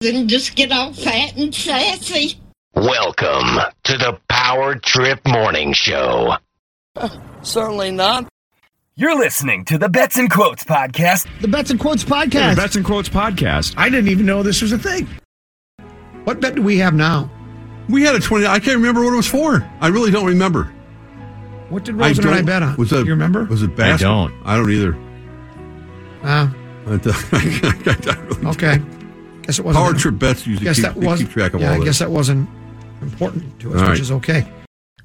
and just get all fat and sassy. Welcome to the Power Trip Morning Show. Certainly not. You're listening to the Bets and Quotes podcast. The Bets and Quotes podcast. Yeah, the Bets and Quotes podcast. I didn't even know this was a thing. What bet do we have now? We had a 20. I can't remember what it was for. I really don't remember. What did Rosen and I bet on? Was that, you remember? Was it basketball? I don't. I don't either. Uh, But, uh, I really okay. Guess it wasn't. Power Trip Bets usually Guess keep, that they was. keep track of yeah, all I this. guess that wasn't important to us, All which right. is okay.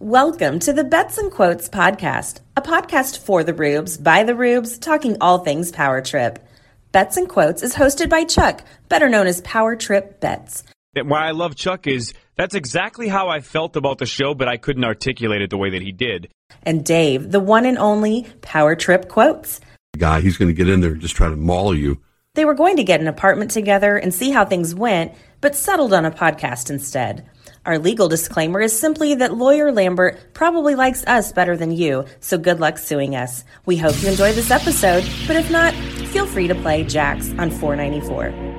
Welcome to the Bets and Quotes podcast, a podcast for the Rubes, by the Rubes, talking all things Power Trip. Bets and Quotes is hosted by Chuck, better known as Power Trip Bets. Why I love Chuck is that's exactly how I felt about the show, but I couldn't articulate it the way that he did. And Dave, the one and only Power Trip Quotes. guy, he's going to get in there and just try to maul you. They were going to get an apartment together and see how things went, but settled on a podcast instead. Our legal disclaimer is simply that lawyer Lambert probably likes us better than you, so good luck suing us. We hope you enjoy this episode, but if not, feel free to play Jax on 494.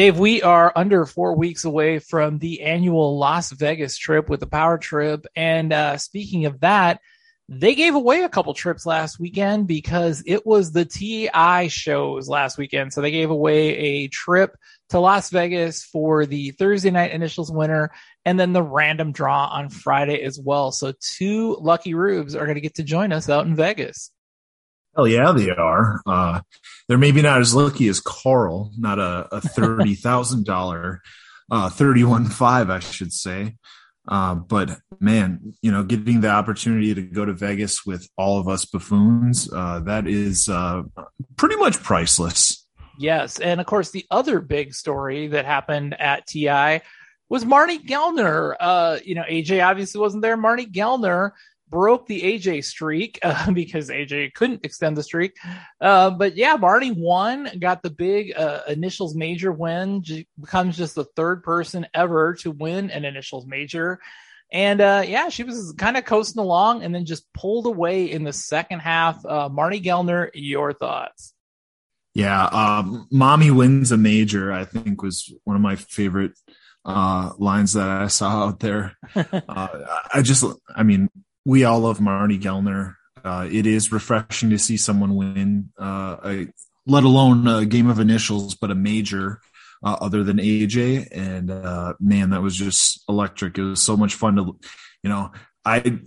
Dave, we are under four weeks away from the annual Las Vegas trip with the Power Trip. And uh, speaking of that, they gave away a couple trips last weekend because it was the TI shows last weekend. So they gave away a trip to Las Vegas for the Thursday night initials winner and then the random draw on Friday as well. So two lucky rubes are going to get to join us out in Vegas. Hell yeah, they are. Uh, they're maybe not as lucky as Carl, not a, a thirty thousand dollar, uh, thirty one five, I should say. Uh, but man, you know, getting the opportunity to go to Vegas with all of us buffoons, uh, that is uh, pretty much priceless. Yes. And of course, the other big story that happened at TI was Marney Gellner. Uh, you know, AJ obviously wasn't there. Marney Gellner broke the AJ streak uh, because AJ couldn't extend the streak. Uh, but yeah, Marty won, got the big uh, initials major win, j- becomes just the third person ever to win an initials major. And uh, yeah, she was kind of coasting along and then just pulled away in the second half. Uh, Marty Gellner, your thoughts? Yeah, um, "Mommy wins a major." I think was one of my favorite uh, lines that I saw out there. uh, I just, I mean, we all love Marty Gellner. Uh, it is refreshing to see someone win, uh, a, let alone a game of initials, but a major. Uh, other than AJ, and uh, man, that was just electric. It was so much fun to, you know, I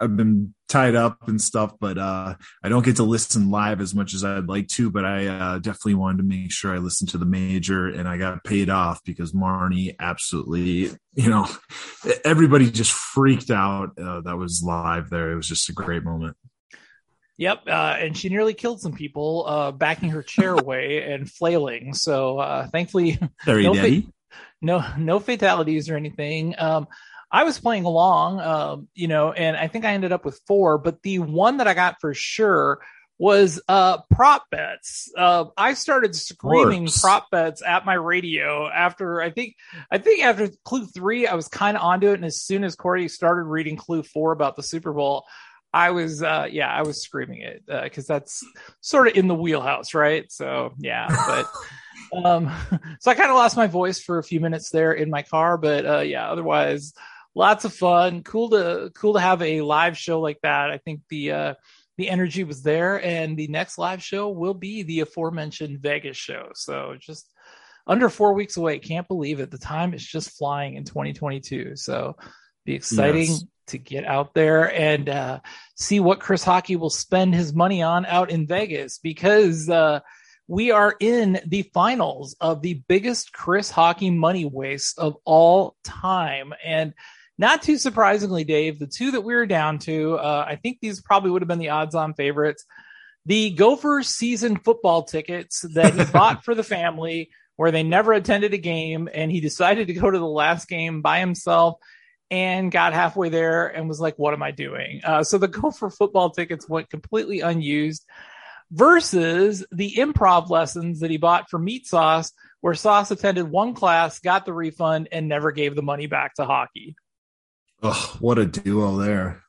I've been tied up and stuff, but uh, I don't get to listen live as much as I'd like to. But I uh, definitely wanted to make sure I listened to the major, and I got paid off because Marney absolutely, you know, everybody just freaked out. Uh, that was live there. It was just a great moment. Yep, uh, and she nearly killed some people, uh, backing her chair away and flailing. So uh, thankfully, Sorry, no, fa- no no fatalities or anything. Um, I was playing along, um, you know, and I think I ended up with four, but the one that I got for sure was uh prop bets. Uh I started screaming course. prop bets at my radio after I think I think after clue 3 I was kind of onto it and as soon as Corey started reading clue 4 about the Super Bowl I was uh yeah, I was screaming it uh, cuz that's sort of in the wheelhouse, right? So, yeah, but um so I kind of lost my voice for a few minutes there in my car, but uh yeah, otherwise lots of fun. Cool to cool to have a live show like that. I think the uh the energy was there and the next live show will be the aforementioned Vegas show. So just under 4 weeks away. Can't believe it. The time is just flying in 2022. So be exciting Yes. to get out there and uh see what Chris Hawkey will spend his money on out in Vegas because uh we are in the finals of the biggest Chris Hawkey money waste of all time. And not too surprisingly, Dave, the two that we were down to, uh, I think these probably would have been the odds on favorites. The Gopher season football tickets that he bought for the family, where they never attended a game, and he decided to go to the last game by himself and got halfway there and was like, What am I doing? Uh, so the Gopher football tickets went completely unused versus the improv lessons that he bought for Meat Sauce, where Sauce attended one class, got the refund, and never gave the money back to Hawkey. Oh, what a duo there.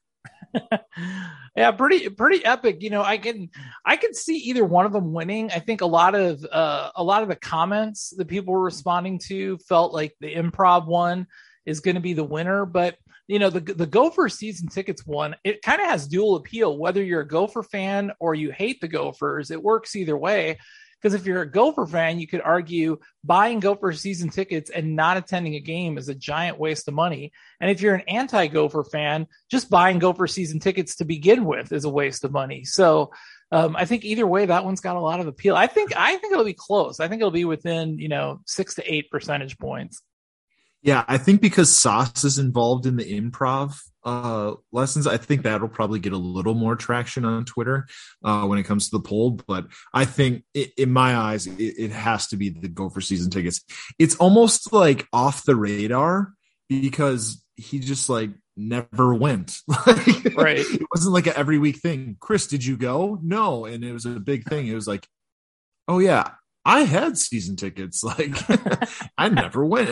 yeah, pretty pretty epic. You know, I can I can see either one of them winning. I think a lot of uh, a lot of the comments that people were responding to felt like the improv one is going to be the winner, but you know the the Gopher season tickets one it kind of has dual appeal. Whether you're a Gopher fan or you hate the Gophers, it works either way. Because if you're a Gopher fan, you could argue buying Gopher season tickets and not attending a game is a giant waste of money. And if you're an anti Gopher fan, just buying Gopher season tickets to begin with is a waste of money. So um, I think either way, that one's got a lot of appeal. I think I think it'll be close. I think it'll be within you know six to eight percentage points. Yeah, I think because Sauce is involved in the improv uh, lessons, I think that'll probably get a little more traction on Twitter uh, when it comes to the poll. But I think, it, in my eyes, it, it, has to be the Gopher season tickets. It's almost like off the radar because he just like never went. right. It wasn't like an every week thing. Chris, did you go? No, and it was a big thing. It was like, oh yeah, I had season tickets. Like I never went.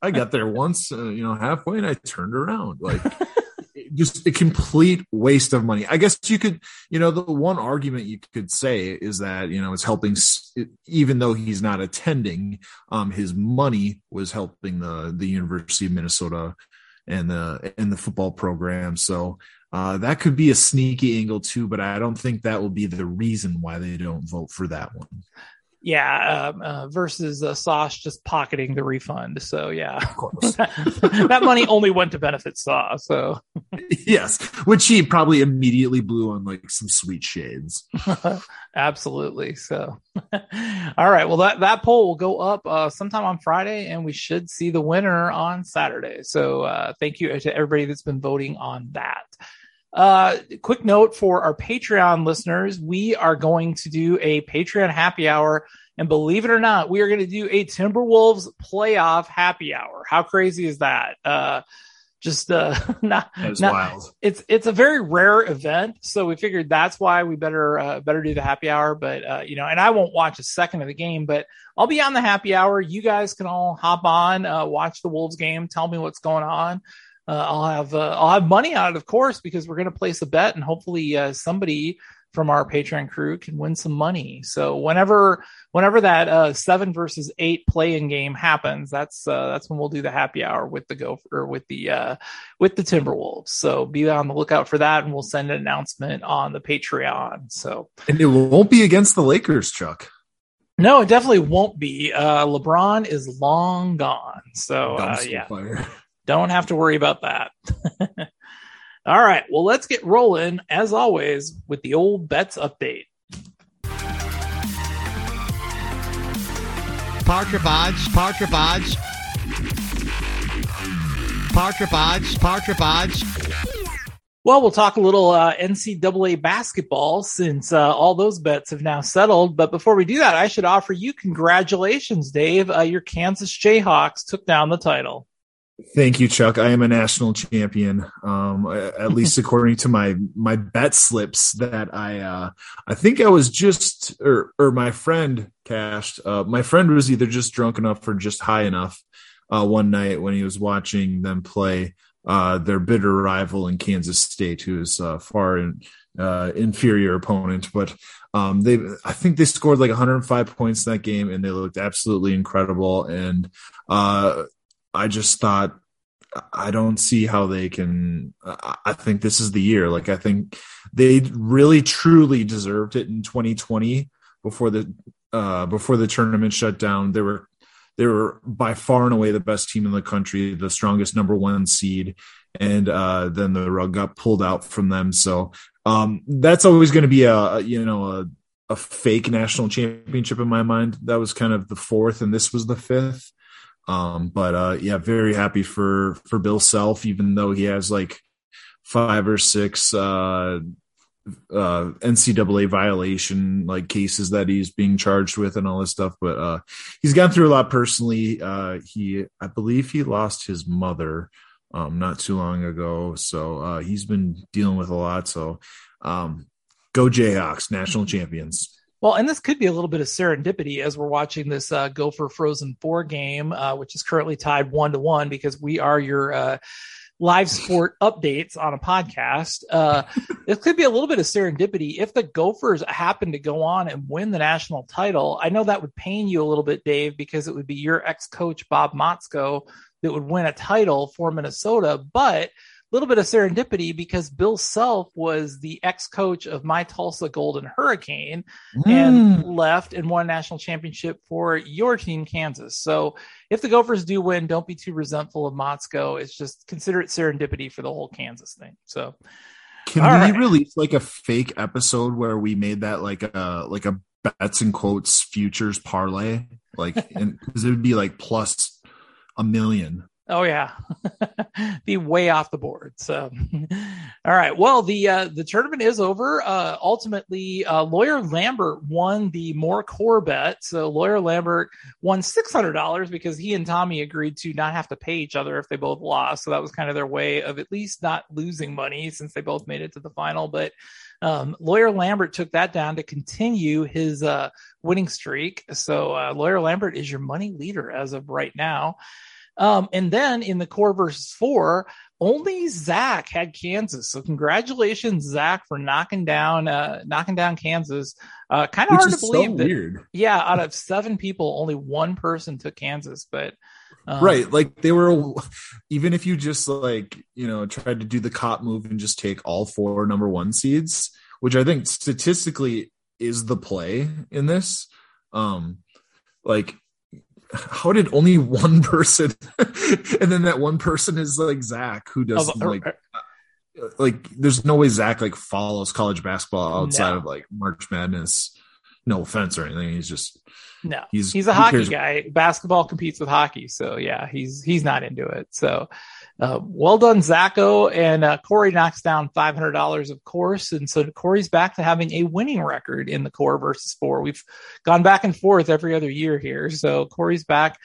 I, got there once, uh, you know, halfway, and I turned around. Like just a complete waste of money. I guess you could, you know, the one argument you could say is that you know it's helping, even though he's not attending, um, his money was helping the the University of Minnesota and the and the football program. So uh, that could be a sneaky angle too, but I don't think that will be the reason why they don't vote for that one yeah, um, uh, versus uh, Sauce just pocketing the refund. So yeah, that money only went to benefit Sauce. So yes, which he probably immediately blew on like some sweet shades. Absolutely. So all right, well that that poll will go up uh, sometime on Friday, and we should see the winner on Saturday. So uh, thank you to everybody that's been voting on that. Uh, quick note for our Patreon listeners: we are going to do a Patreon happy hour, and believe it or not, we are going to do a Timberwolves playoff happy hour. How crazy is that? Uh, just uh, not, not wild. It's it's a very rare event, so we figured that's why we better uh, better do the happy hour. But uh, you know, and I won't watch a second of the game, but I'll be on the happy hour. You guys can all hop on, uh, watch the Wolves game, tell me what's going on uh, I'll have uh, I'll have money on it, of course, because we're going to place a bet, and hopefully uh, somebody from our Patreon crew can win some money. So whenever whenever that uh, seven versus eight play-in game happens, that's uh, that's when we'll do the happy hour with the Gopher with the uh, with the Timberwolves. So be on the lookout for that, and we'll send an announcement on the Patreon. So and it won't be against the Lakers, Chuck. No, it definitely won't be. Uh, LeBron is long gone. So uh, yeah. Don't have to worry about that. All right. Well, let's get rolling, as always, with the old bets update. Power trip odds, power trip odds. Power odds, power odds. Well, we'll talk a little uh, NCAA basketball since uh, all those bets have now settled. But before we do that, I should offer you congratulations, Dave. Uh, your Kansas Jayhawks took down the title. Thank you, Chuck. I am a national champion, um, at least according to my my bet slips that I uh, I think I was just or or my friend cashed. Uh, my friend was either just drunk enough or just high enough uh, one night when he was watching them play uh, their bitter rival in Kansas State, who is uh, far in, uh, inferior opponent, but um, they I think they scored like 105 points in that game, and they looked absolutely incredible. And uh, I just thought I don't see how they can. I think this is the year. Like I think they really truly deserved it in 2020 before the uh, before the tournament shut down. They were they were by far and away the best team in the country, the strongest number one seed, and uh, then the rug got pulled out from them. So um, that's always going to be a you know a a fake national championship in my mind. That was kind of the fourth, and this was the fifth. Um, but uh, yeah, very happy for for Bill Self, even though he has like five or six uh, uh, NCAA violation like cases that he's being charged with and all this stuff. But uh, he's gone through a lot personally. Uh, he, I believe, he lost his mother um, not too long ago, so uh, he's been dealing with a lot. So, um, go Jayhawks, national champions. Well, and this could be a little bit of serendipity as we're watching this uh, Gopher Frozen Four game, uh, which is currently tied one to one because we are your uh, live sport updates on a podcast. Uh, it could be a little bit of serendipity if the Gophers happen to go on and win the national title. I know that would pain you a little bit, Dave, because it would be your ex coach Bob Motzko that would win a title for Minnesota, but little bit of serendipity because Bill Self was the ex-coach of my Tulsa Golden Hurricane mm. and left and won a national championship for your team, Kansas. So if the Gophers do win, don't be too resentful of Motzko. It's just consider it serendipity for the whole Kansas thing. So can we right. release like a fake episode where we made that like a like a bets and quotes futures parlay? Like and because it would be like plus a million. Oh yeah, be way off the board. So, all right. Well, the uh, the tournament is over. Uh, ultimately, uh, Lawyer Lambert won the more core bet. So Lawyer Lambert won six hundred dollars because he and Tommy agreed to not have to pay each other if they both lost. So that was kind of their way of at least not losing money since they both made it to the final. But um, Lawyer Lambert took that down to continue his uh, winning streak. So uh, Lawyer Lambert is your money leader as of right now. Um, and then in the core versus four, only Zach had Kansas. So congratulations, Zach, for knocking down uh, knocking down Kansas. Uh, kind of hard to believe. So that, weird. Yeah, out of seven people, only one person took Kansas, but. Um, right, like they were, even if you just like you know tried to do the cop move and just take all four number one seeds, which I think statistically is the play in this. Um, like how did only one person and then that one person is like Zach who does oh, like like there's no way Zach like follows college basketball outside no. of like March Madness. No offense or anything. He's just no. He's he's a hockey cares. guy. Basketball competes with hockey, so yeah, he's he's not into it. So uh, well done, Zacho. And uh, Corey knocks down $500, of course. And so Corey's back to having a winning record in the core versus four. We've gone back and forth every other year here. So Corey's back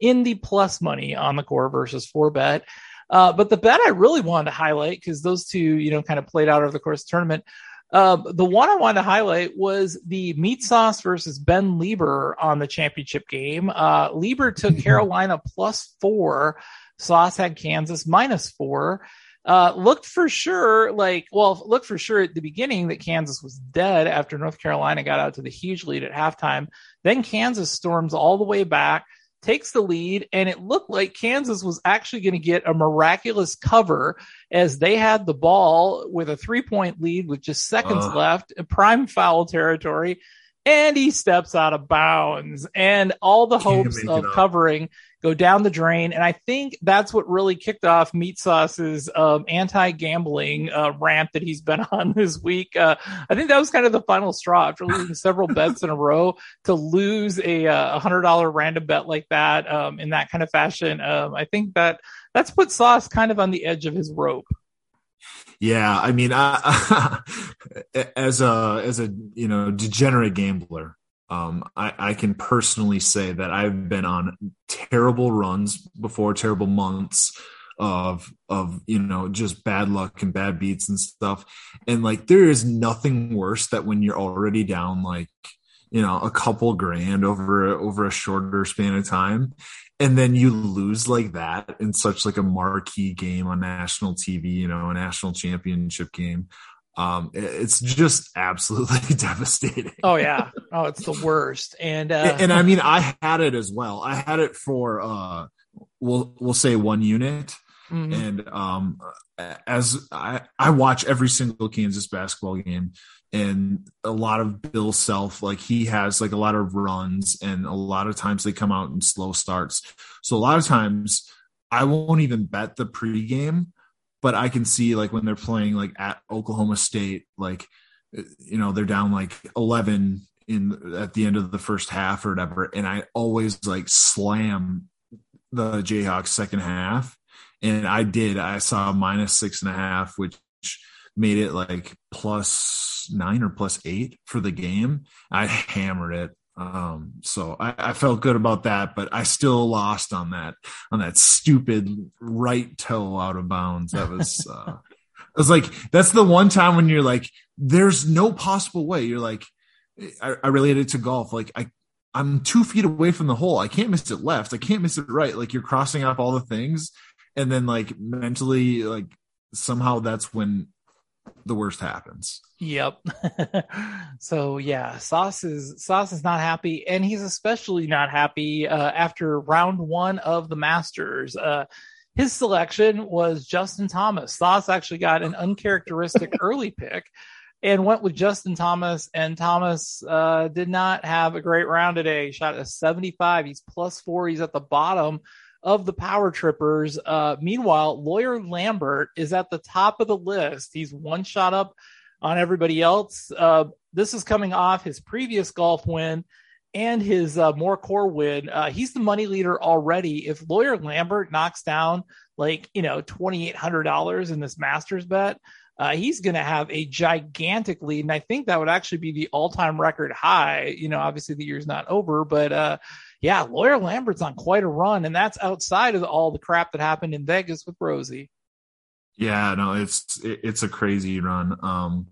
in the plus money on the core versus four bet. Uh, but the bet I really wanted to highlight, because those two, you know, kind of played out over the course of the tournament. Uh, the one I wanted to highlight was the meat sauce versus Ben Leber on the championship game. Uh, Leber took Carolina plus four Sauce had Kansas minus four. Uh, looked for sure, like, well, looked for sure at the beginning that Kansas was dead after North Carolina got out to the huge lead at halftime. Then Kansas storms all the way back, takes the lead, and it looked like Kansas was actually going to get a miraculous cover as they had the ball with a three point lead with just seconds uh. left, prime foul territory and he steps out of bounds and all the hopes of covering go down the drain. And i think that's what really kicked off meat sauce's um, anti-gambling uh, rant that he's been on this week. Uh, i think that was kind of the final straw after losing several bets in a row to lose a uh, hundred dollar random bet like that um, in that kind of fashion. Um, i think that that's put sauce kind of on the edge of his rope yeah, I mean, I, as a as a you know degenerate gambler, um, I, I can personally say that I've been on terrible runs before, terrible months of of you know just bad luck and bad beats and stuff, and like there is nothing worse that when you're already down like you know a couple grand over over a shorter span of time and then you lose like that in such like a marquee game on national TV, you know, a national championship game. Um, it's just absolutely devastating. Oh yeah. Oh, it's the worst. And, uh... and, and I mean, I had it as well. I had it for, uh, we'll, we'll say one unit. Mm-hmm. And, um, as I, I watch every single Kansas basketball game and a lot of Bill Self, like he has like a lot of runs, and a lot of times they come out in slow starts. So a lot of times I won't even bet the pregame, but I can see like when they're playing like at Oklahoma State, like you know they're down like eleven in at the end of the first half or whatever, and I always like slam the Jayhawks second half, and I did. I saw minus six and a half, which made it like plus nine or plus eight for the game. I hammered it. Um, so I, I felt good about that, but I still lost on that on that stupid right toe out of bounds. That was uh I was like, that's the one time when you're like, there's no possible way. You're like, I, I related to golf. Like I, I'm two feet away from the hole. I can't miss it left. I can't miss it right. Like you're crossing up all the things. And then like mentally, like somehow that's when the worst happens. Yep. so yeah, Sauce is Sauce is not happy, and he's especially not happy uh, after round one of the Masters. Uh, his selection was Justin Thomas. Sauce actually got an uncharacteristic early pick and went with Justin Thomas. And Thomas uh, did not have a great round today. He shot a 75. He's plus four. He's at the bottom of the power trippers. Uh, meanwhile, lawyer Lambert is at the top of the list. He's one shot up on everybody else. Uh, this is coming off his previous golf win and his uh, more core win. Uh, he's the money leader already. If lawyer Lambert knocks down like, you know, $2,800 in this Masters bet, uh, he's going to have a gigantic lead. And I think that would actually be the all time record high. You know, obviously the year's not over, but uh, yeah, Lawyer Lambert's on quite a run. And that's outside of all the crap that happened in Vegas with Rosie. Yeah, no, it's it, it's a crazy run. Um,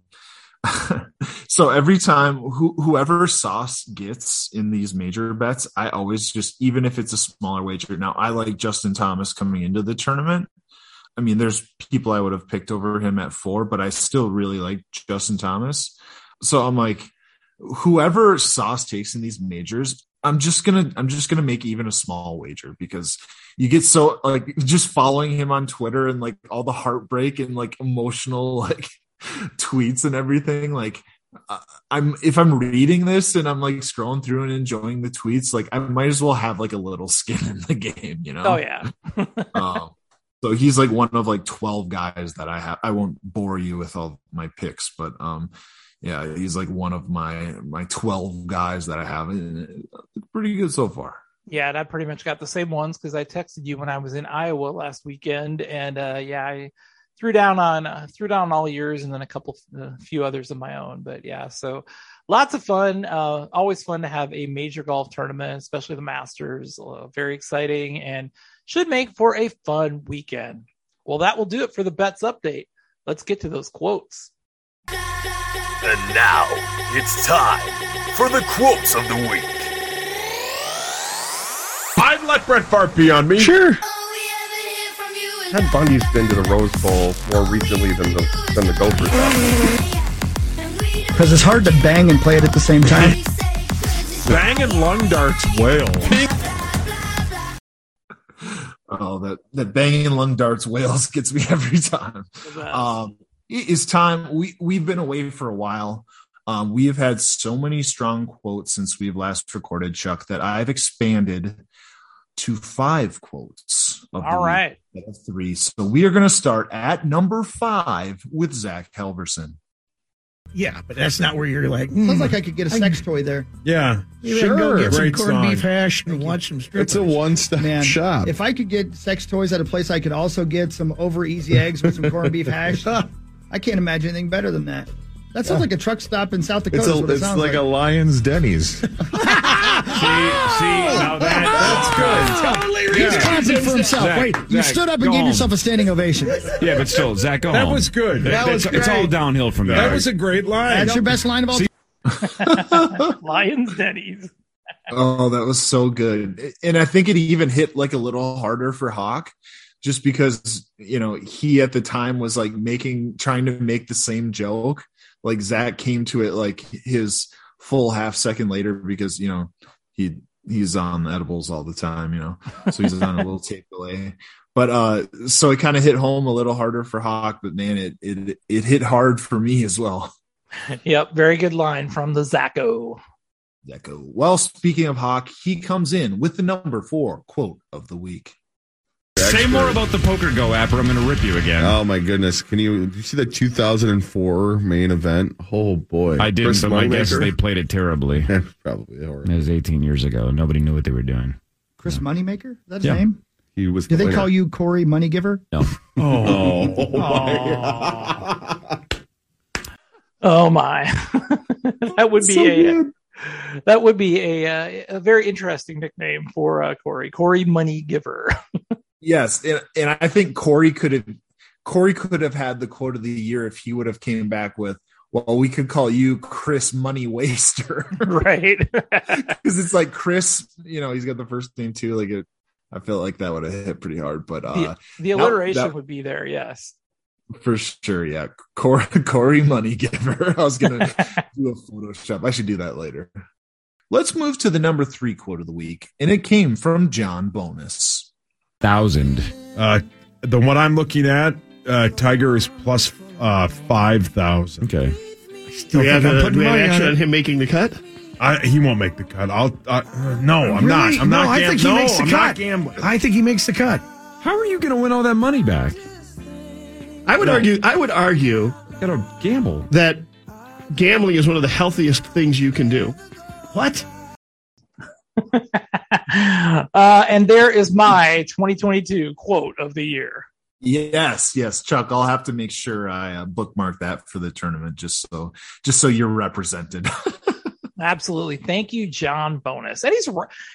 so every time who, whoever Sauce gets in these major bets, I always just even if it's a smaller wager. Now I like Justin Thomas coming into the tournament. I mean, there's people I would have picked over him at four, but I still really like Justin Thomas. So I'm like, whoever Sauce takes in these majors, I'm just gonna I'm just gonna make even a small wager because you get so like just following him on Twitter and like all the heartbreak and like emotional like tweets and everything like I'm if I'm reading this and I'm like scrolling through and enjoying the tweets, like I might as well have like a little skin in the game, you know? Oh yeah. um, so he's like one of like 12 guys that I have. I won't bore you with all my picks, but um, yeah, he's like one of my my 12 guys that I have. Pretty good so far. Yeah, and I pretty much got the same ones because I texted you when I was in Iowa last weekend, and uh, yeah, I threw down on uh, threw down all yours and then a couple a few others of my own but yeah so lots of fun uh, always fun to have a major golf tournament especially the masters uh, very exciting and should make for a fun weekend well that will do it for the bets update let's get to those quotes and now it's time for the quotes of the week i'd let brett Favre be on me sure Ted Bundy's been to the Rose Bowl more recently than the than the Gophers Because it's hard to bang and play it at the same time. bang and lung darts whale. Oh, that that banging lung darts whales gets me every time. Um, it's time. We we've been away for a while. Um, we have had so many strong quotes since we've last recorded, Chuck, that I've expanded to five quotes. All right. Three. So we are going to start at number five with Zach Helverson. Yeah, but that's not where you're like. Mm, Sounds like I could get a sex toy there. Yeah, Maybe sure. Go get some Great corned song. beef hash and watch some strippers. It's a one-stop Man, shop. if I could get sex toys at a place I could also get some over easy eggs with some corned beef hash, I can't imagine anything better than that. That sounds like a truck stop in South Dakota. It's, a, it it's sounds like, a Lions Denny's. See, see, now that, oh! that's good. He's confident for himself. Zach, Wait, you stood up and gave home. yourself a standing ovation. Yeah, but still, Zach, go That home. was good. That That it's, was it's all downhill from there. That was a great line. That's your best line of all. See- Lions Denny's. Oh, that was so good. And I think it even hit like a little harder for Hawk just because, you know, he at the time was like making, trying to make the same joke. Like Zach came to it like his full half second later because, you know, he, he's on edibles all the time, you know, so he's on a little tape delay. But uh, so it kind of hit home a little harder for Hawk, but man, it it it hit hard for me as well. Yep, very good line from the Zacco. Echo. Well, speaking of Hawk, he comes in with the number four quote of the week. Say more about the PokerGO app, or I'm going to rip you again. Oh my goodness! Can you did you see the 2004 main event? Oh boy, I didn't, Chris but my guess Moneymaker? they played it terribly. probably. Or, It was 18 years ago. Nobody knew what they were doing. Chris Moneymaker? Is that his Yeah. name? He was. Do the they winner. call you Corey Money Giver? No. Oh oh my, that would be So a good. that would be a uh, a very interesting nickname for uh, Corey. Corey Money Giver. Yes, and, and I think Corey could have Corey could have had the quote of the year if he would have came back with, "Well, we could call you Chris Money Waster," right? Because it's like Chris, you know, he's got the first name too. Like it, I feel like that would have hit pretty hard, but uh, the, the alliteration that- would be there. Yes. for sure, yeah, Corey, Corey Money Giver. I was gonna do a Photoshop. I should do that later. Let's move to the number three quote of the week, and it came from John Bonus. Thousand. Uh, the one I'm looking at, uh, Tiger is plus uh, five thousand. Okay. Do we have, think I'm a, putting we have money action it. on him making the cut? I, he won't make the cut. I'll. Uh, no, I'm not. I'm no, not. I gam- think he no, makes the I'm cut. not gambling. I think he makes the cut. How are you going to win all that money back? I would argue. I would argue Got to gamble. that gambling is one of the healthiest things you can do. What? Uh, and there is my 2022 quote of the year. Yes, yes, Chuck. I'll have to make sure I uh, bookmark that for the tournament, just so just so you're represented. Absolutely. Thank you, John Bonus. And he's,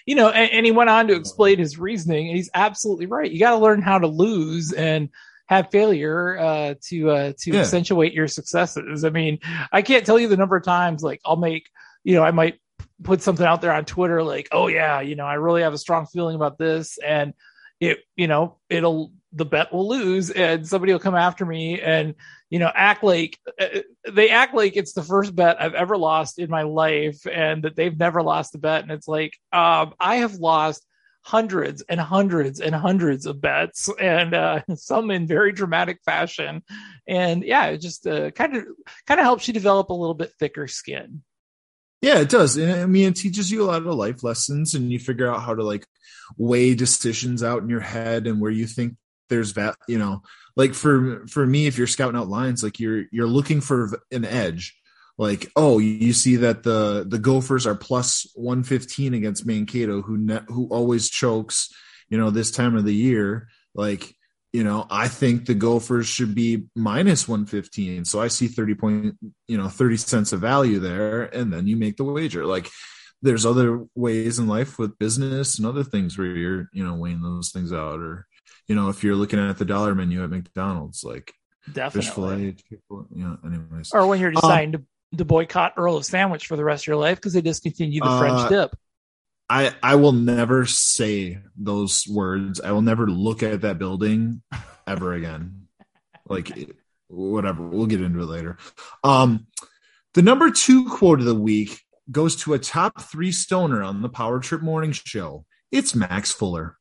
you know, and, and he went on to explain his reasoning. And he's absolutely right. You got to learn how to lose and have failure uh, to uh, to Yeah. accentuate your successes. I mean, I can't tell you the number of times like I'll make, you know, I might put something out there on Twitter like, oh yeah, you know, I really have a strong feeling about this, and it, you know, it'll the bet will lose, and somebody will come after me and you know act like uh, they act like it's the first bet I've ever lost in my life, and that they've never lost a bet, and it's like, um, I have lost hundreds and hundreds and hundreds of bets and uh, some in very dramatic fashion. And yeah it just uh, kind of kind of helps you develop a little bit thicker skin yeah, it does. And I mean, it teaches you a lot of life lessons, and you figure out how to like weigh decisions out in your head and where you think there's that. You know, like for for me, if you're scouting out lines, like you're you're looking for an edge. Like, oh, you see that the the Gophers are plus one fifteen against Mankato, who ne- who always chokes. You know, this time of the year, like you know, I think the Gophers should be minus 115. So I see 30 point, you know, 30 cents of value there. And then you make the wager. Like there's other ways in life with business and other things where you're, you know, weighing those things out. Or, you know, if you're looking at the dollar menu at McDonald's, like fish definitely fillet, chicken, you know, anyways. or when you're Um, deciding to, to boycott earl of sandwich for the rest of your life because they discontinued the french Uh, dip I, I will never say those words. I will never look at that building ever again. Like whatever. We'll get into it later. Um, the number two quote of the week goes to a top three stoner on the Power Trip Morning Show. It's Max Fuller.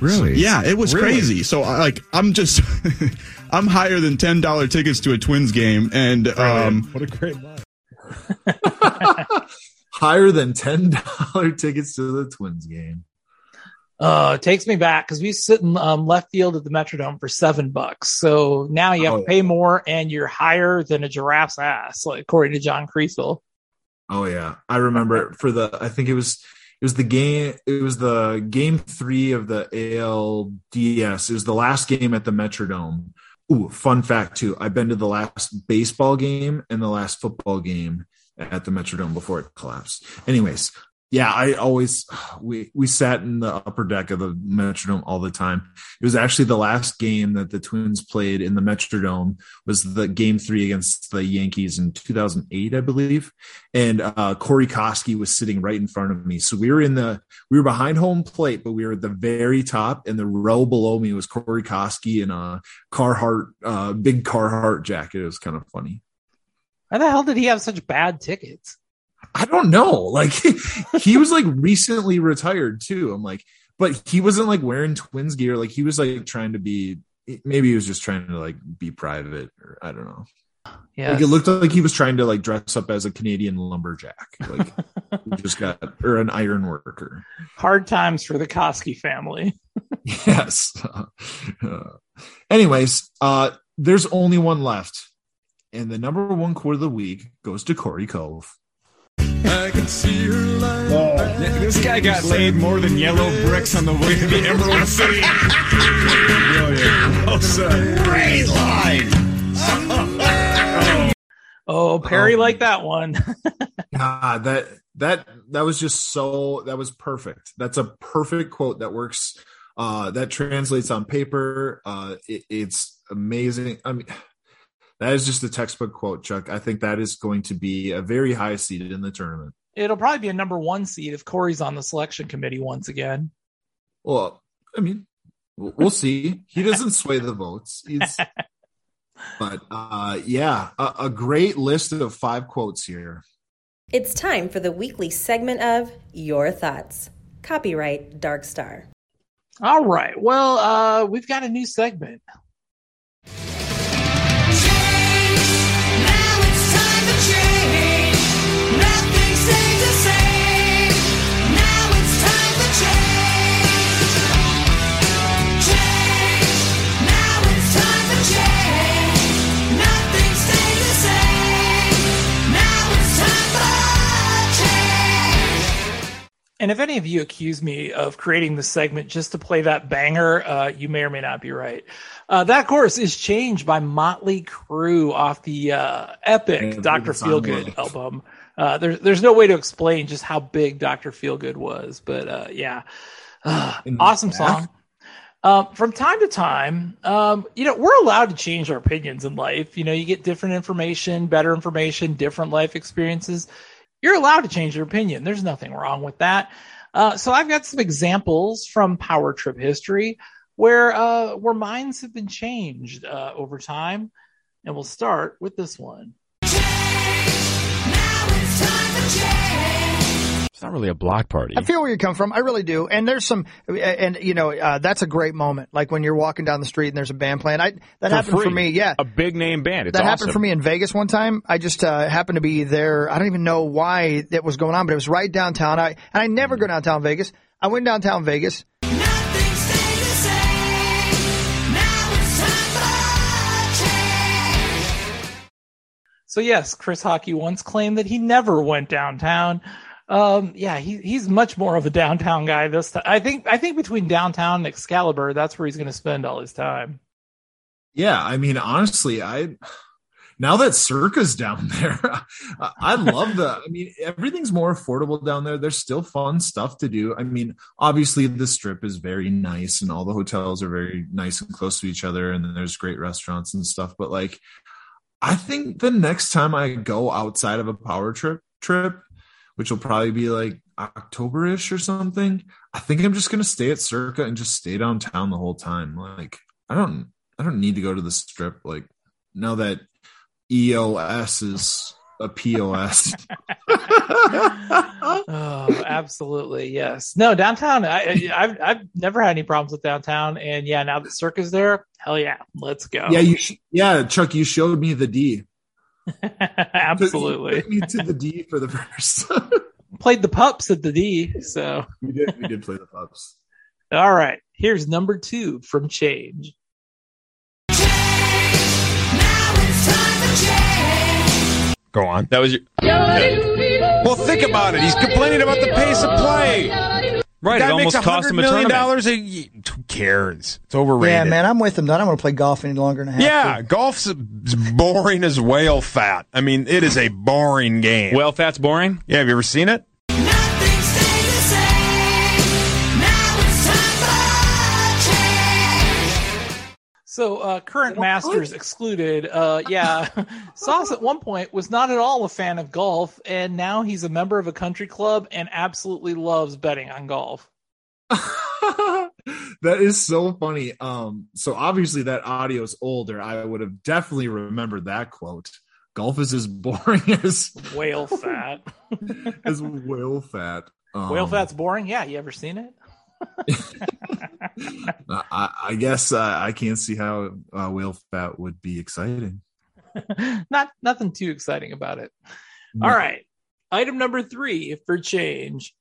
Really? Yeah, it was Really? crazy. So I like I'm just I'm higher than ten dollar tickets to a Twins game, and um, what a great line. Higher than ten dollar tickets to the Twins game. uh it takes me back because we sit in um, left field at the metrodome for seven bucks so now you have Oh, to pay more and you're higher than a giraffe's ass like according to john Kriesel. Oh yeah, I remember for the. I think it was it was the game. It was the game three of the ALDS. It was the last game at the Metrodome. Ooh, fun fact too. I've been to the last baseball game and the last football game at the Metrodome before it collapsed. Anyways, yeah, I always we we sat in the upper deck of the Metrodome all the time. It was actually the last game that the Twins played in the Metrodome was the game three against the Yankees in 2008, I believe. And uh, Corey Koskie was sitting right in front of me. So we were in the we were behind home plate, but we were at the very top, and the row below me was Corey Koskie in a Carhartt, uh, big Carhartt jacket. It was kind of funny. Why the hell did he have such bad tickets? I don't know. Like he was like recently retired too. I'm like, but he wasn't like wearing twins gear. Like he was like trying to be maybe he was just trying to like be private or I don't know. Yeah, Like it looked like he was trying to like dress up as a Canadian lumberjack. Like just got or an iron worker. hard times for the Koskie family. Yes. Uh, anyways, uh there's only one left. And the number one quote of the week goes to Corey Cove. I can see her lying Oh. back This guy got laid more than yellow bricks on the way to the Emerald City. Brilliant. Well said. Great line. Oh, Perry liked that one. God, that that that was just so that was perfect. That's a perfect quote that works. Uh, that translates on paper. Uh, it, it's amazing. I mean, that is just a textbook quote, Chuck. I think that is going to be a very high seed in the tournament. It'll probably be a number one seed if Corey's on the selection committee once again. Well, I mean, we'll we'll see. He doesn't sway the votes. He's, but uh, yeah, a, a great list of five quotes here. It's time for the weekly segment of Your Thoughts. Copyright Dark Star. All right. Well, uh, we've got a new segment. And if any of you accuse me of creating this segment just to play that banger, uh, you may or may not be right. Uh, that, course, is changed by Motley Crue off the uh, epic Dr. Feelgood album. Uh, there's there's no way to explain just how big Dr. Feelgood was, but uh, yeah, Uh, awesome song. Um, from time to time, um, you know, we're allowed to change our opinions in life. You know, you get different information, better information, different life experiences. You're allowed to change your opinion. There's nothing wrong with that. Uh, so I've got some examples from Power Trip history where uh, where minds have been changed uh, over time, and we'll start with this one. It's not really a block party. I feel where you come from. I really do. And there's some, and you know, uh, that's a great moment. Like when you're walking down the street and there's a band playing. I that For happened for me. Yeah, A big name band. It's that awesome. happened for me in Vegas one time. I just uh, happened to be there. I don't even know why it was going on, but it was right downtown. I and I never go downtown Vegas. I went downtown Vegas. So yes, Chris Hawkey once claimed that he never went downtown. Um, yeah, he, he's much more of a downtown guy this time. I think I think between downtown and Excalibur, that's where he's going to spend all his time. Yeah, I mean, honestly, I now that Circa's down there, I- love the. I mean, everything's more affordable down there. There's still fun stuff to do. I mean, obviously, the strip is very nice, and all the hotels are very nice and close to each other, and there's great restaurants and stuff. But like, I think the next time I go outside of a power trip trip, which will probably be like October-ish or something, I think I'm just gonna stay at Circa and just stay downtown the whole time. Like, I don't I don't need to go to the strip. Like now that EOS is a POS. oh, absolutely, yes. No, downtown. I, I I've I've never had any problems with downtown, and yeah, now that Circa's there, hell yeah, let's go. yeah, you sh- yeah, Chuck, you showed me the D. absolutely. Took me to the D for the first. Played the pups at the D, so we did we did play the pups. all right. Here's number two from Change. Go on. That was your. Well, think about it. He's complaining about the pace of play. Right, The it guy almost makes cost him a $100 million a year. Who cares? It's overrated. Yeah, man, I'm with him. I don't want to play golf any longer than I have Yeah, to. golf's boring as whale fat. I mean, it is a boring game. Whale fat's boring? Yeah, have you ever seen it? So uh, current masters excluded. Uh, yeah, Sauce at one point was not at all a fan of golf, and now he's a member of a country club and absolutely loves betting on golf. that is so funny. Um, so obviously that audio is older. I would have definitely remembered that quote. Golf is as boring as Whale fat. as whale fat. Um, Whale fat's boring. Yeah, you ever seen it? I, I guess uh, I can't see how uh, whale fat would be exciting. Not nothing too exciting about it. No. All right, item number three for change.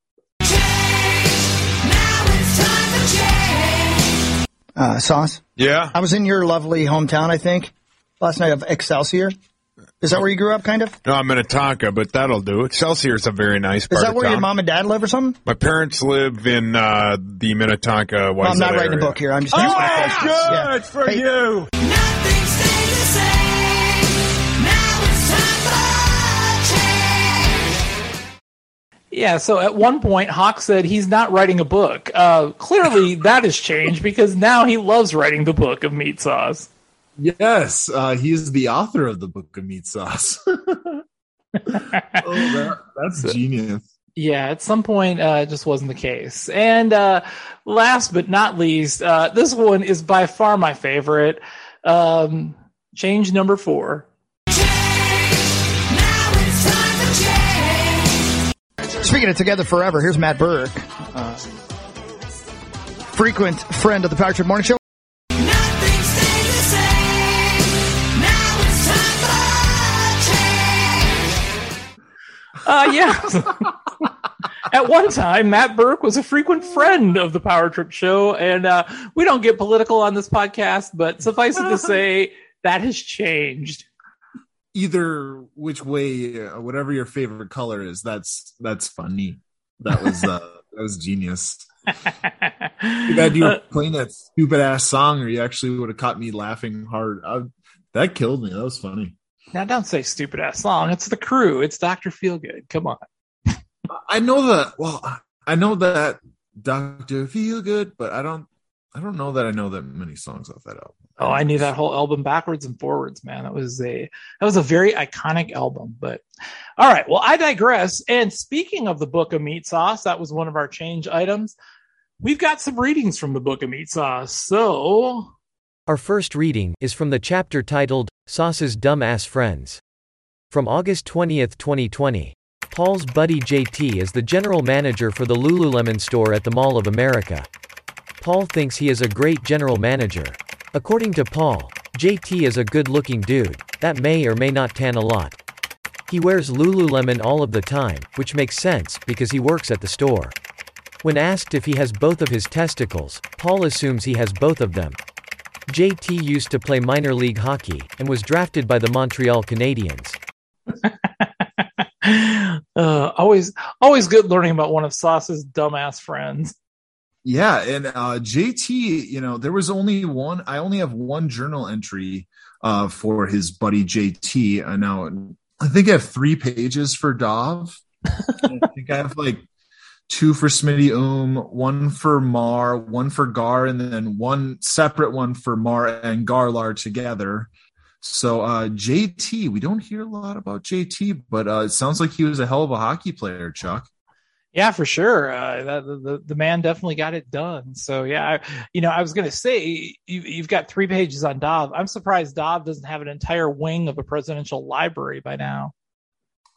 Uh, Sauce. Yeah. I was in your lovely hometown, I think, last night of Excelsior. Is that where you grew up, kind of? No, I'm in Minnetonka, but that'll do. Excelsior's a very nice part Is that of where your mom and dad live or something? My parents live in uh, the Minnetonka. No, I'm not writing a book here. I'm just asking Oh, questions. good Yeah. for Hey, you. Yeah, so at one point, Hawk said he's not writing a book. Uh, clearly, that has changed because now he loves writing the book of meat sauce. Yes, uh, he is the author of the Book of Meat Sauce. oh, that, that's genius. Yeah, at some point, uh, it just wasn't the case. And uh, last but not least, uh, this one is by far my favorite. Um, change number four. Speaking of Together Forever, here's Matt Burke, uh, frequent friend of the Power Trip Morning Show. Uh, yeah. At one time, Matt Burke was a frequent friend of the Power Trip Show, and uh, we don't get political on this podcast, but suffice it to say, that has changed. Either which way, uh, whatever your favorite color is, that's that's funny. That was uh, that was genius. Too bad you were playing that stupid ass song, or you actually would have caught me laughing hard. I, that killed me. That was funny. Now, don't say stupid ass song. It's the Crüe. It's Doctor Feelgood. Come on. I know that. Well, I know that Doctor Feelgood, but I don't. I don't know that I know that many songs off that album. Oh, I knew that whole album backwards and forwards, man. That was a that was a very iconic album. But all right, well, I digress. And speaking of the Book of Meat Sauce, that was one of our change items. We've got some readings from the Book of Meat Sauce. So Our first reading is from the chapter titled Sauce's Dumb Ass Friends. From August 20th, 2020. Paul's buddy JT is the general manager for the Lululemon store at the Mall of America. Paul thinks he is a great general manager. According to Paul, JT is a good looking dude that may or may not tan a lot. He wears Lululemon all of the time, which makes sense because he works at the store. When asked if he has both of his testicles, Paul assumes he has both of them. JT used to play minor league hockey and was drafted by the Montreal Canadiens. uh, always always good learning about one of Sauce's dumbass friends. Yeah, and uh, JT, you know, there was only one. I only have one journal entry uh, for his buddy JT. Uh, now, I think I have three pages for Dov. I think I have like two for Smitty Oom, one for Mar, one for Gar, and then one separate one for Mar and Garlar together. So uh, JT, we don't hear a lot about JT, but uh, it sounds like he was a hell of a hockey player, Chuck. Yeah, for sure. Uh, that, the the man definitely got it done. So yeah, I, you know, I was gonna say you, you've got three pages on Dov. I'm surprised Dov doesn't have an entire wing of a presidential library by now.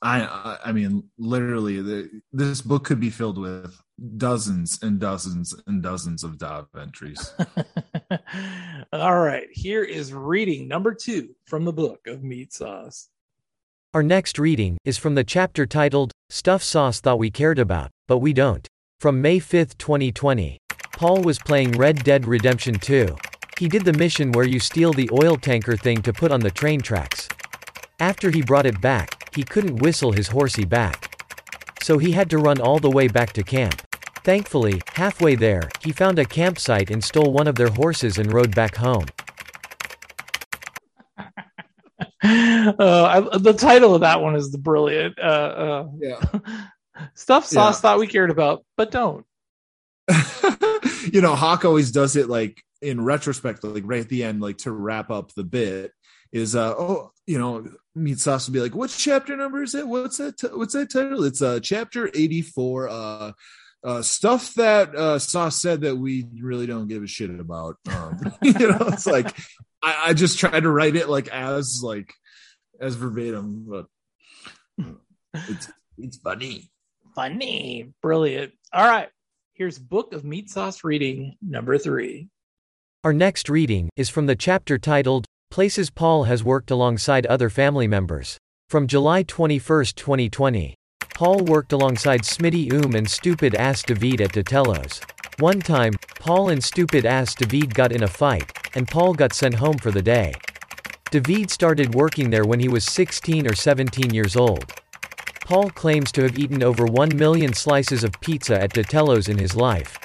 I I- I mean, literally, the, this book could be filled with dozens and dozens and dozens of Dov entries. All right, here is reading number two from the book of Meat Sauce. Our next reading is from the chapter titled Stuff Sauce Thought We Cared About, But We Don't. From May 5, 2020. Paul was playing Red Dead Redemption 2. He did the mission where you steal the oil tanker thing to put on the train tracks. After he brought it back, he couldn't whistle his horsey back. So he had to run all the way back to camp. Thankfully, halfway there, he found a campsite and stole one of their horses and rode back home. Uh, I, the title of that one is the brilliant. Uh, uh, yeah. Stuff Sauce Yeah. thought we cared about, but don't. you know, Hawk always does it like in retrospect, like right at the end, like to wrap up the bit. Is uh oh you know meat sauce will be like what chapter number is it? What's that t- what's that title? It's uh chapter 84 uh uh stuff that uh sauce said that we really don't give a shit about. Um you know it's like I, I just try to write it like as like as verbatim but it's it's funny. Funny, brilliant. All right, here's Book of Meat Sauce reading number three. Our next reading is from the chapter titled Places Paul Has Worked Alongside Other Family Members. From July 21, 2020. Paul worked alongside Smitty Oom and Stupid Ass David at Detello's. One time, Paul and Stupid Ass David got in a fight, and Paul got sent home for the day. David started working there when he was 16 or 17 years old. Paul claims to have eaten over 1 million slices of pizza at Datello's in his life.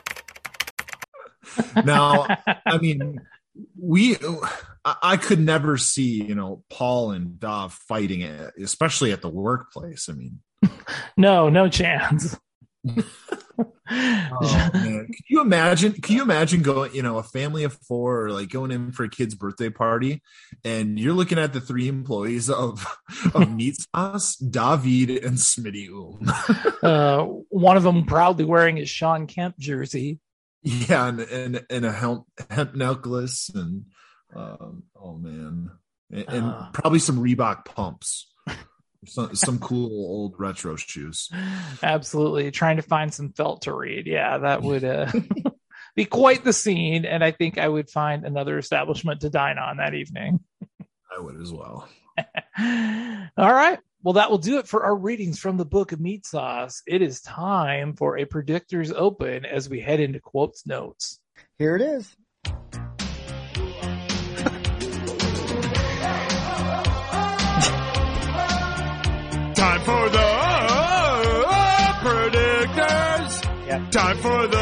Now, I mean, we, I I could never see, you know, Paul and Dov fighting, it, especially at the workplace. I mean, No, no chance. oh. Can you imagine? Can you imagine going, you know, a family of four, or like going in for a kid's birthday party, and you're looking at the three employees of of Meat Sauce, David, and Smitty Oom. Uh, one of them proudly wearing his Shawn Kemp jersey. Yeah, and and, and a hemp, hemp necklace, and um, oh man, and, and Uh. probably some Reebok pumps, some some cool old retro shoes. Absolutely. Trying to find some felt to read. Yeah, that would uh, be quite the scene. And I think I would find another establishment to dine on that evening. I would as well. All right. Well, that will do it for our readings from the book of Meat Sauce. It is time for a Predictors Open as we head into quotes notes. Here it is. Time for the predictors. Yep. Time for the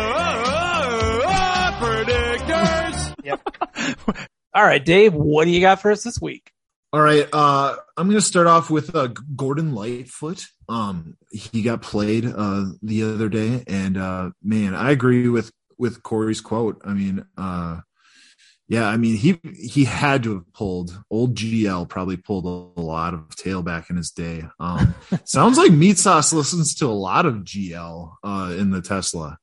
predictors. Yep. All right, Dave, what do you got for us this week? All right, uh, I'm going to start off with uh, Gordon Lightfoot. Um, he got played uh, the other day, and uh, man, I agree with with Corey's quote. I mean, uh, yeah, I mean he he had to have pulled old GL probably pulled a, lot of tail back in his day. Um, sounds like Meat Sauce listens to a lot of GL uh, in the Tesla.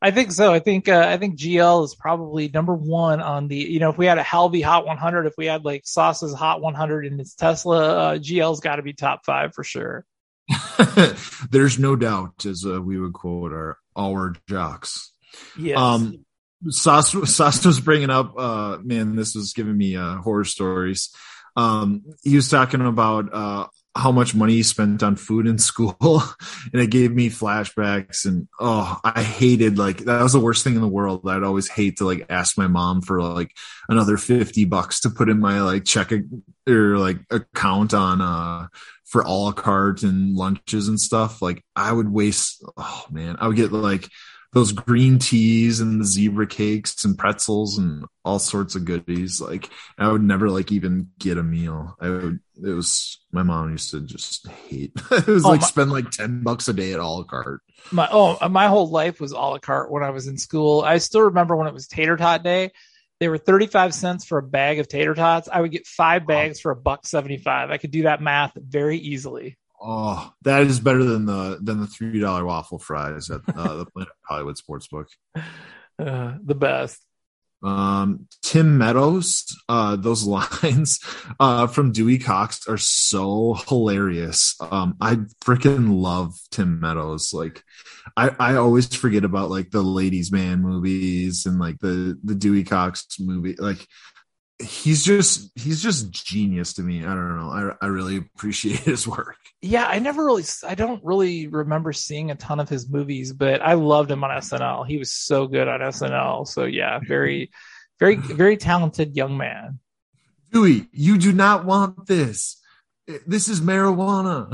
I think so. I think uh, I think GL is probably number one on the. You know, if we had a Halvey Hot 100, if we had like Sauce's Hot 100 in its Tesla, uh, GL's got to be top five for sure. There's no doubt, as uh, we would quote our our jocks. Yes. Um, Sas, was bringing up, uh, man, this was giving me uh, horror stories. Um, he was talking about uh, how much money he spent on food in school, and it gave me flashbacks. And oh, I hated like that was the worst thing in the world. I'd always hate to like ask my mom for like another fifty bucks to put in my like check or like account on uh for a la carte and lunches and stuff. Like I would waste. Oh man, I would get like those green teas and the zebra cakes and pretzels and all sorts of goodies. Like I would never like even get a meal. I would, it was, my mom used to just hate, it was Oh, like my- spend like 10 bucks a day at Olive carte. My oh, my whole life was a la carte when I was in school. I still remember when it was tater tot day. They were 35 cents for a bag of tater tots. I would get five bags for a buck 75. I could do that math very easily. Oh, that is better than the, than the $3 waffle fries at uh, the Planet Hollywood Sportsbook. Uh, the best. Um, Tim Meadows, uh, those lines uh, from Dewey Cox are so hilarious. Um, I freaking love Tim Meadows. Like, I, I always forget about like the Ladies Man movies and like the the Dewey Cox movie. Like, he's just he's just genius to me. I don't know. I I really appreciate his work. Yeah, I never really, I don't really remember seeing a ton of his movies, but I loved him on SNL. He was so good on SNL. So yeah, mm-hmm. very, very, very talented young man. Dewey, you do not want this. Eh, this is marijuana.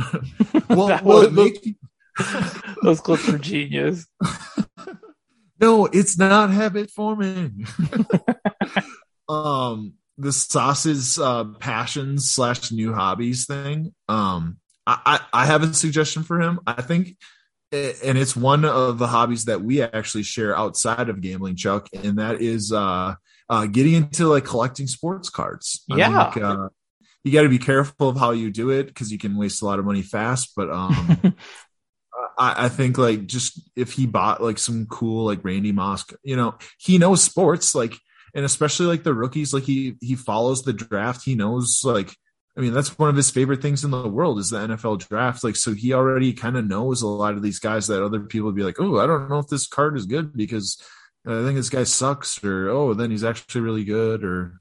well, That will was- make you- Those clips are genius. no, it's not habit forming. Um, the sauces uh, passions slash new hobbies thing. Um, I, I I have a suggestion for him. I think, and it's one of the hobbies that we actually share outside of gambling, Chuck, and that is uh, uh getting into like collecting sports cards. I Yeah. think, uh, you got to be careful of how you do it because you can waste a lot of money fast. But um, I, I think like just if he bought like some cool like Randy Moss, you know, he knows sports like, and especially like the rookies, like he he follows the draft. He knows like, I mean, that's one of his favorite things in the world is the NFL draft. Like, so he already kind of knows a lot of these guys that other people would be like, oh, I don't know if this card is good because I think this guy sucks, or oh, then he's actually really good, or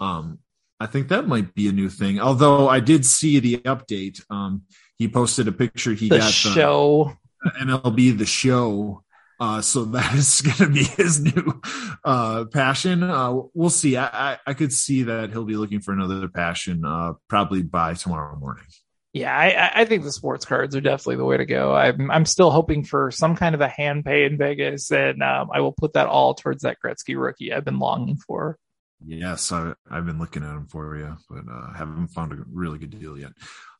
um, I think that might be a new thing. Although I did see the update. Um, he posted a picture he got The got show. the MLB the show Uh, so that is going to be his new uh, passion. Uh, we'll see. I, I, I could see that he'll be looking for another passion uh, probably by tomorrow morning. Yeah, I, I think the sports cards are definitely the way to go. I'm I'm still hoping for some kind of a hand pay in Vegas, and um, I will put that all towards that Gretzky rookie I've been longing for. Yes, I, I've been looking at him for you, but uh, haven't found a really good deal yet.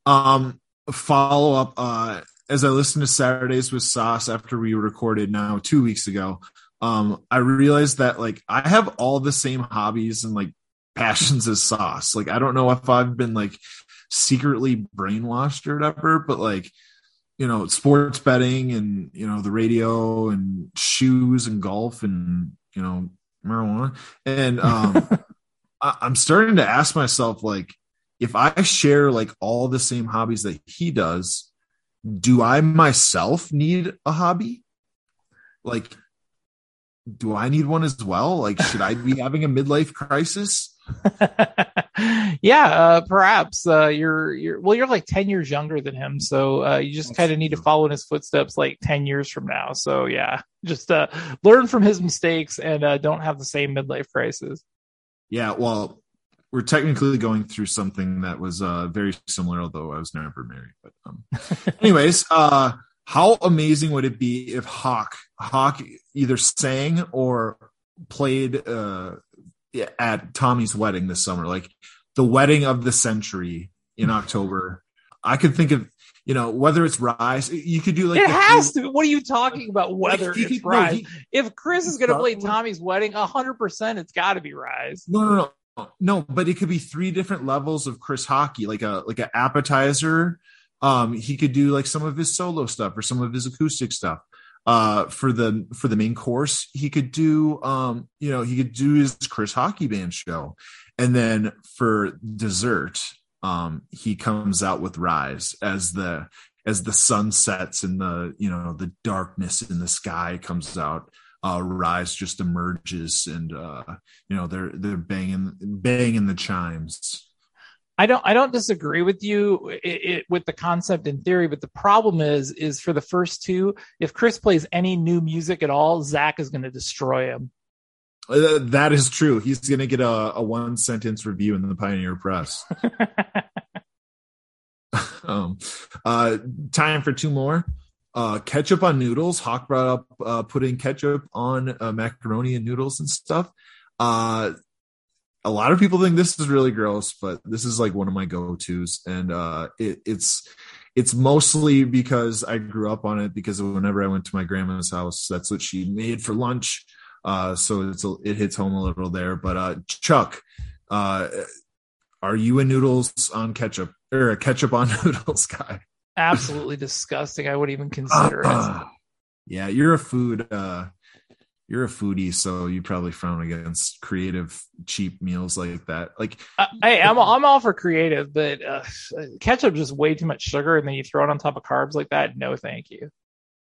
Um, follow up. Uh, as I listened to Saturdays with Sauce after we recorded now two weeks ago, um, I realized that like I have all the same hobbies and like passions as Sauce. Like I don't know if I've been like secretly brainwashed or whatever, but like you know, sports betting and you know the radio and shoes and golf and you know marijuana and um I, i'm starting to ask myself like if i share like all the same hobbies that he does do i myself need a hobby like do i need one as well like should i be having a midlife crisis yeah, uh, perhaps uh, you're you're well, you're like ten years younger than him, so uh, you just kind of need to follow in his footsteps like ten years from now. So yeah, just uh, learn from his mistakes and uh, don't have the same midlife crisis. yeah well we're technically going through something that was uh very similar although i was never married but um anyways uh how amazing would it be if hawk hawk either sang or played uh at tommy's wedding this summer like the wedding of the century in october i could think of you know whether it's rise you could do like it has to. What are you talking about? Whether he it's could- no, Rise? he- if Chris is going to play Tommy's wedding, hundred percent, it's got to be Rise. No, no, no, no. But it could be three different levels of Chris Hawkey, like a like an appetizer. Um, he could do like some of his solo stuff or some of his acoustic stuff. Uh, for the for the main course, he could do um, you know, he could do his Chris Hawkey Band show, and then for dessert, um, he comes out with Rise as the as the sun sets and the you know the darkness in the sky comes out uh, Rise just emerges and uh, you know they're they're banging banging the chimes. I don't I don't disagree with you it, it, with the concept in theory, but the problem is is for the first two, if Chris plays any new music at all, Zach is going to destroy him. Uh, that is true. He's going to get a, a one sentence review in the Pioneer Press. um, uh, time for two more. Uh, ketchup on noodles. Hawk brought up uh, putting ketchup on uh, macaroni and noodles and stuff. Uh, a lot of people think this is really gross, but this is like one of my go-tos, and uh, it, it's it's mostly because I grew up on it. Because whenever I went to my grandma's house, that's what she made for lunch. Uh, so it's a, it hits home a little there. But uh, Chuck, uh, are you a noodles on ketchup or a ketchup on noodles guy? Absolutely disgusting. I wouldn't even consider it. Yeah, you're a food uh you're a foodie, so you probably frown against creative cheap meals like that. Like hey, I'm I'm all for creative, but uh, ketchup just way too much sugar, and then you throw it on top of carbs like that. No, thank you.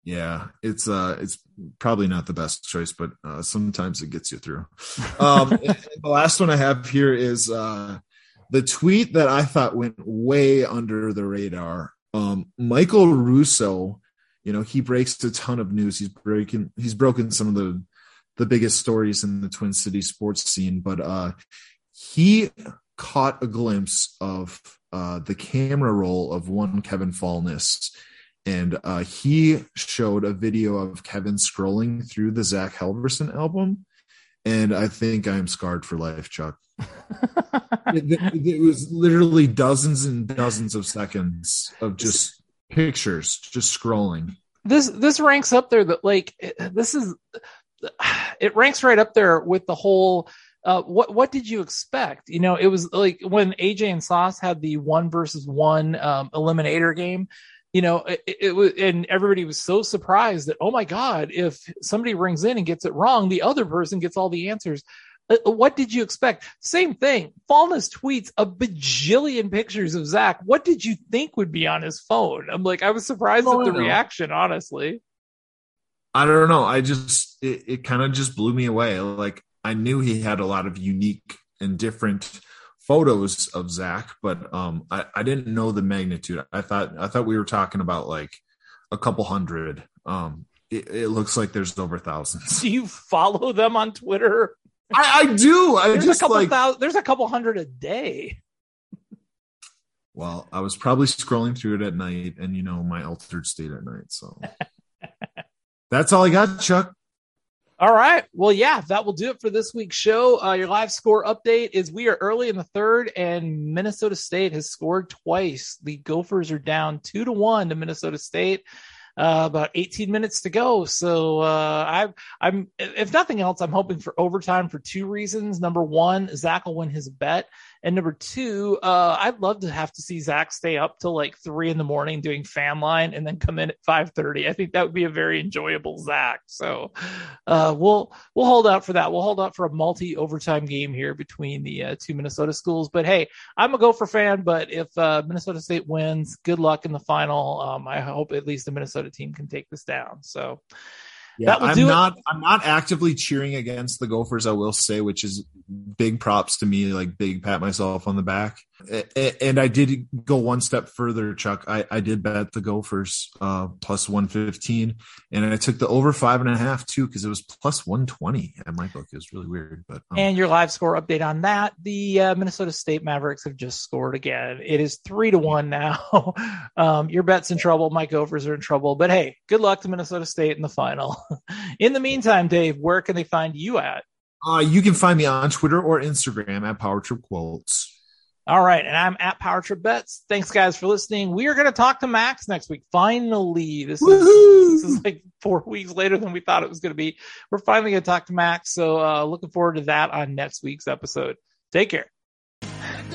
yeah, it's uh it's probably not the best choice, but uh sometimes it gets you through. Um the last one I have here is uh the tweet that I thought went way under the radar. Um Michael Russo, you know, he breaks a ton of news. He's breaking he's broken some of the the biggest stories in the Twin City sports scene, but uh he caught a glimpse of uh the camera roll of one Kevin Fallness and uh he showed a video of Kevin scrolling through the Zach Helverson album and I think I'm scarred for life, Chuck. it, was literally dozens and dozens of seconds of just pictures, just scrolling. This this ranks up there. That like this is it ranks right up there with the whole. Uh, what what did you expect? You know, it was like when AJ and Sauce had the one versus one um, eliminator game. You know, it, it was, and everybody was so surprised that oh my god, if somebody rings in and gets it wrong, the other person gets all the answers. Uh, what did you expect? Same thing. Fallness tweets a bajillion pictures of Zach. What did you think would be on his phone? I'm like, I was surprised Oh, at the reaction, honestly. I don't know. I just it, it kind of just blew me away. Like I knew he had a lot of unique and different photos of Zach, but um I, I didn't know the magnitude. I thought I thought we were talking about like a couple hundred. Um it, it looks like there's over thousands. Do you follow them on Twitter? I, I do. I There's just a couple like. thousand, there's a couple hundred a day. Well, I was probably scrolling through it at night, and you know my altered state at night. So that's all I got, Chuck. All right. Well, yeah, that will do it for this week's show. Uh, your live score update is we are early in the third, and Minnesota State has scored twice. The Gophers are down two to one to Minnesota State. Uh, about 18 minutes to go. So uh, I'm, I'm, if nothing else, I'm hoping for overtime for two reasons. Number one, Zach will win his bet, and number two, uh, I'd love to have to see Zach stay up till like three in the morning doing fan line and then come in at 5:30. I think that would be a very enjoyable Zach. So uh, we'll we'll hold out for that. We'll hold out for a multi overtime game here between the uh, two Minnesota schools. But hey, I'm a Gopher fan. But if uh, Minnesota State wins, good luck in the final. Um, I hope at least the Minnesota team can take this down. So. Yeah, that will I'm not. it. I'm not actively cheering against the Gophers. I will say, which is big props to me. Like big pat myself on the back. And I did go one step further, Chuck. I, I did bet the Gophers uh, plus one fifteen, and I took the over five and a half too because it was plus one twenty at my book. It was really weird, but um, And your live score update on that: the uh, Minnesota State Mavericks have just scored again. It is three to one now. um, your bet's in trouble. My Gophers are in trouble. But hey, good luck to Minnesota State in the final. in the meantime, Dave, where can they find you at? uh, you can find me on Twitter or Instagram at Power Trip Quotes. All right, and I'm at Power Trip Bets. Thanks, guys, for listening. We are going to talk to Max next week. Finally, this is this is like four weeks later than we thought it was going to be. We're finally going to talk to Max, so uh, looking forward to that on next week's episode. Take care.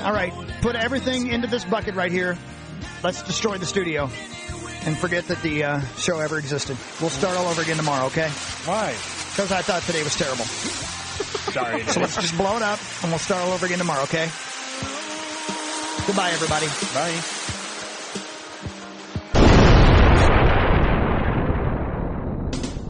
All right, put everything into this bucket right here. Let's destroy the studio and forget that the uh, show ever existed. We'll start all over again tomorrow, okay? Why? Because I thought today was terrible. Sorry. So let's just blow it up and we'll start all over again tomorrow, okay? Goodbye, everybody. Bye.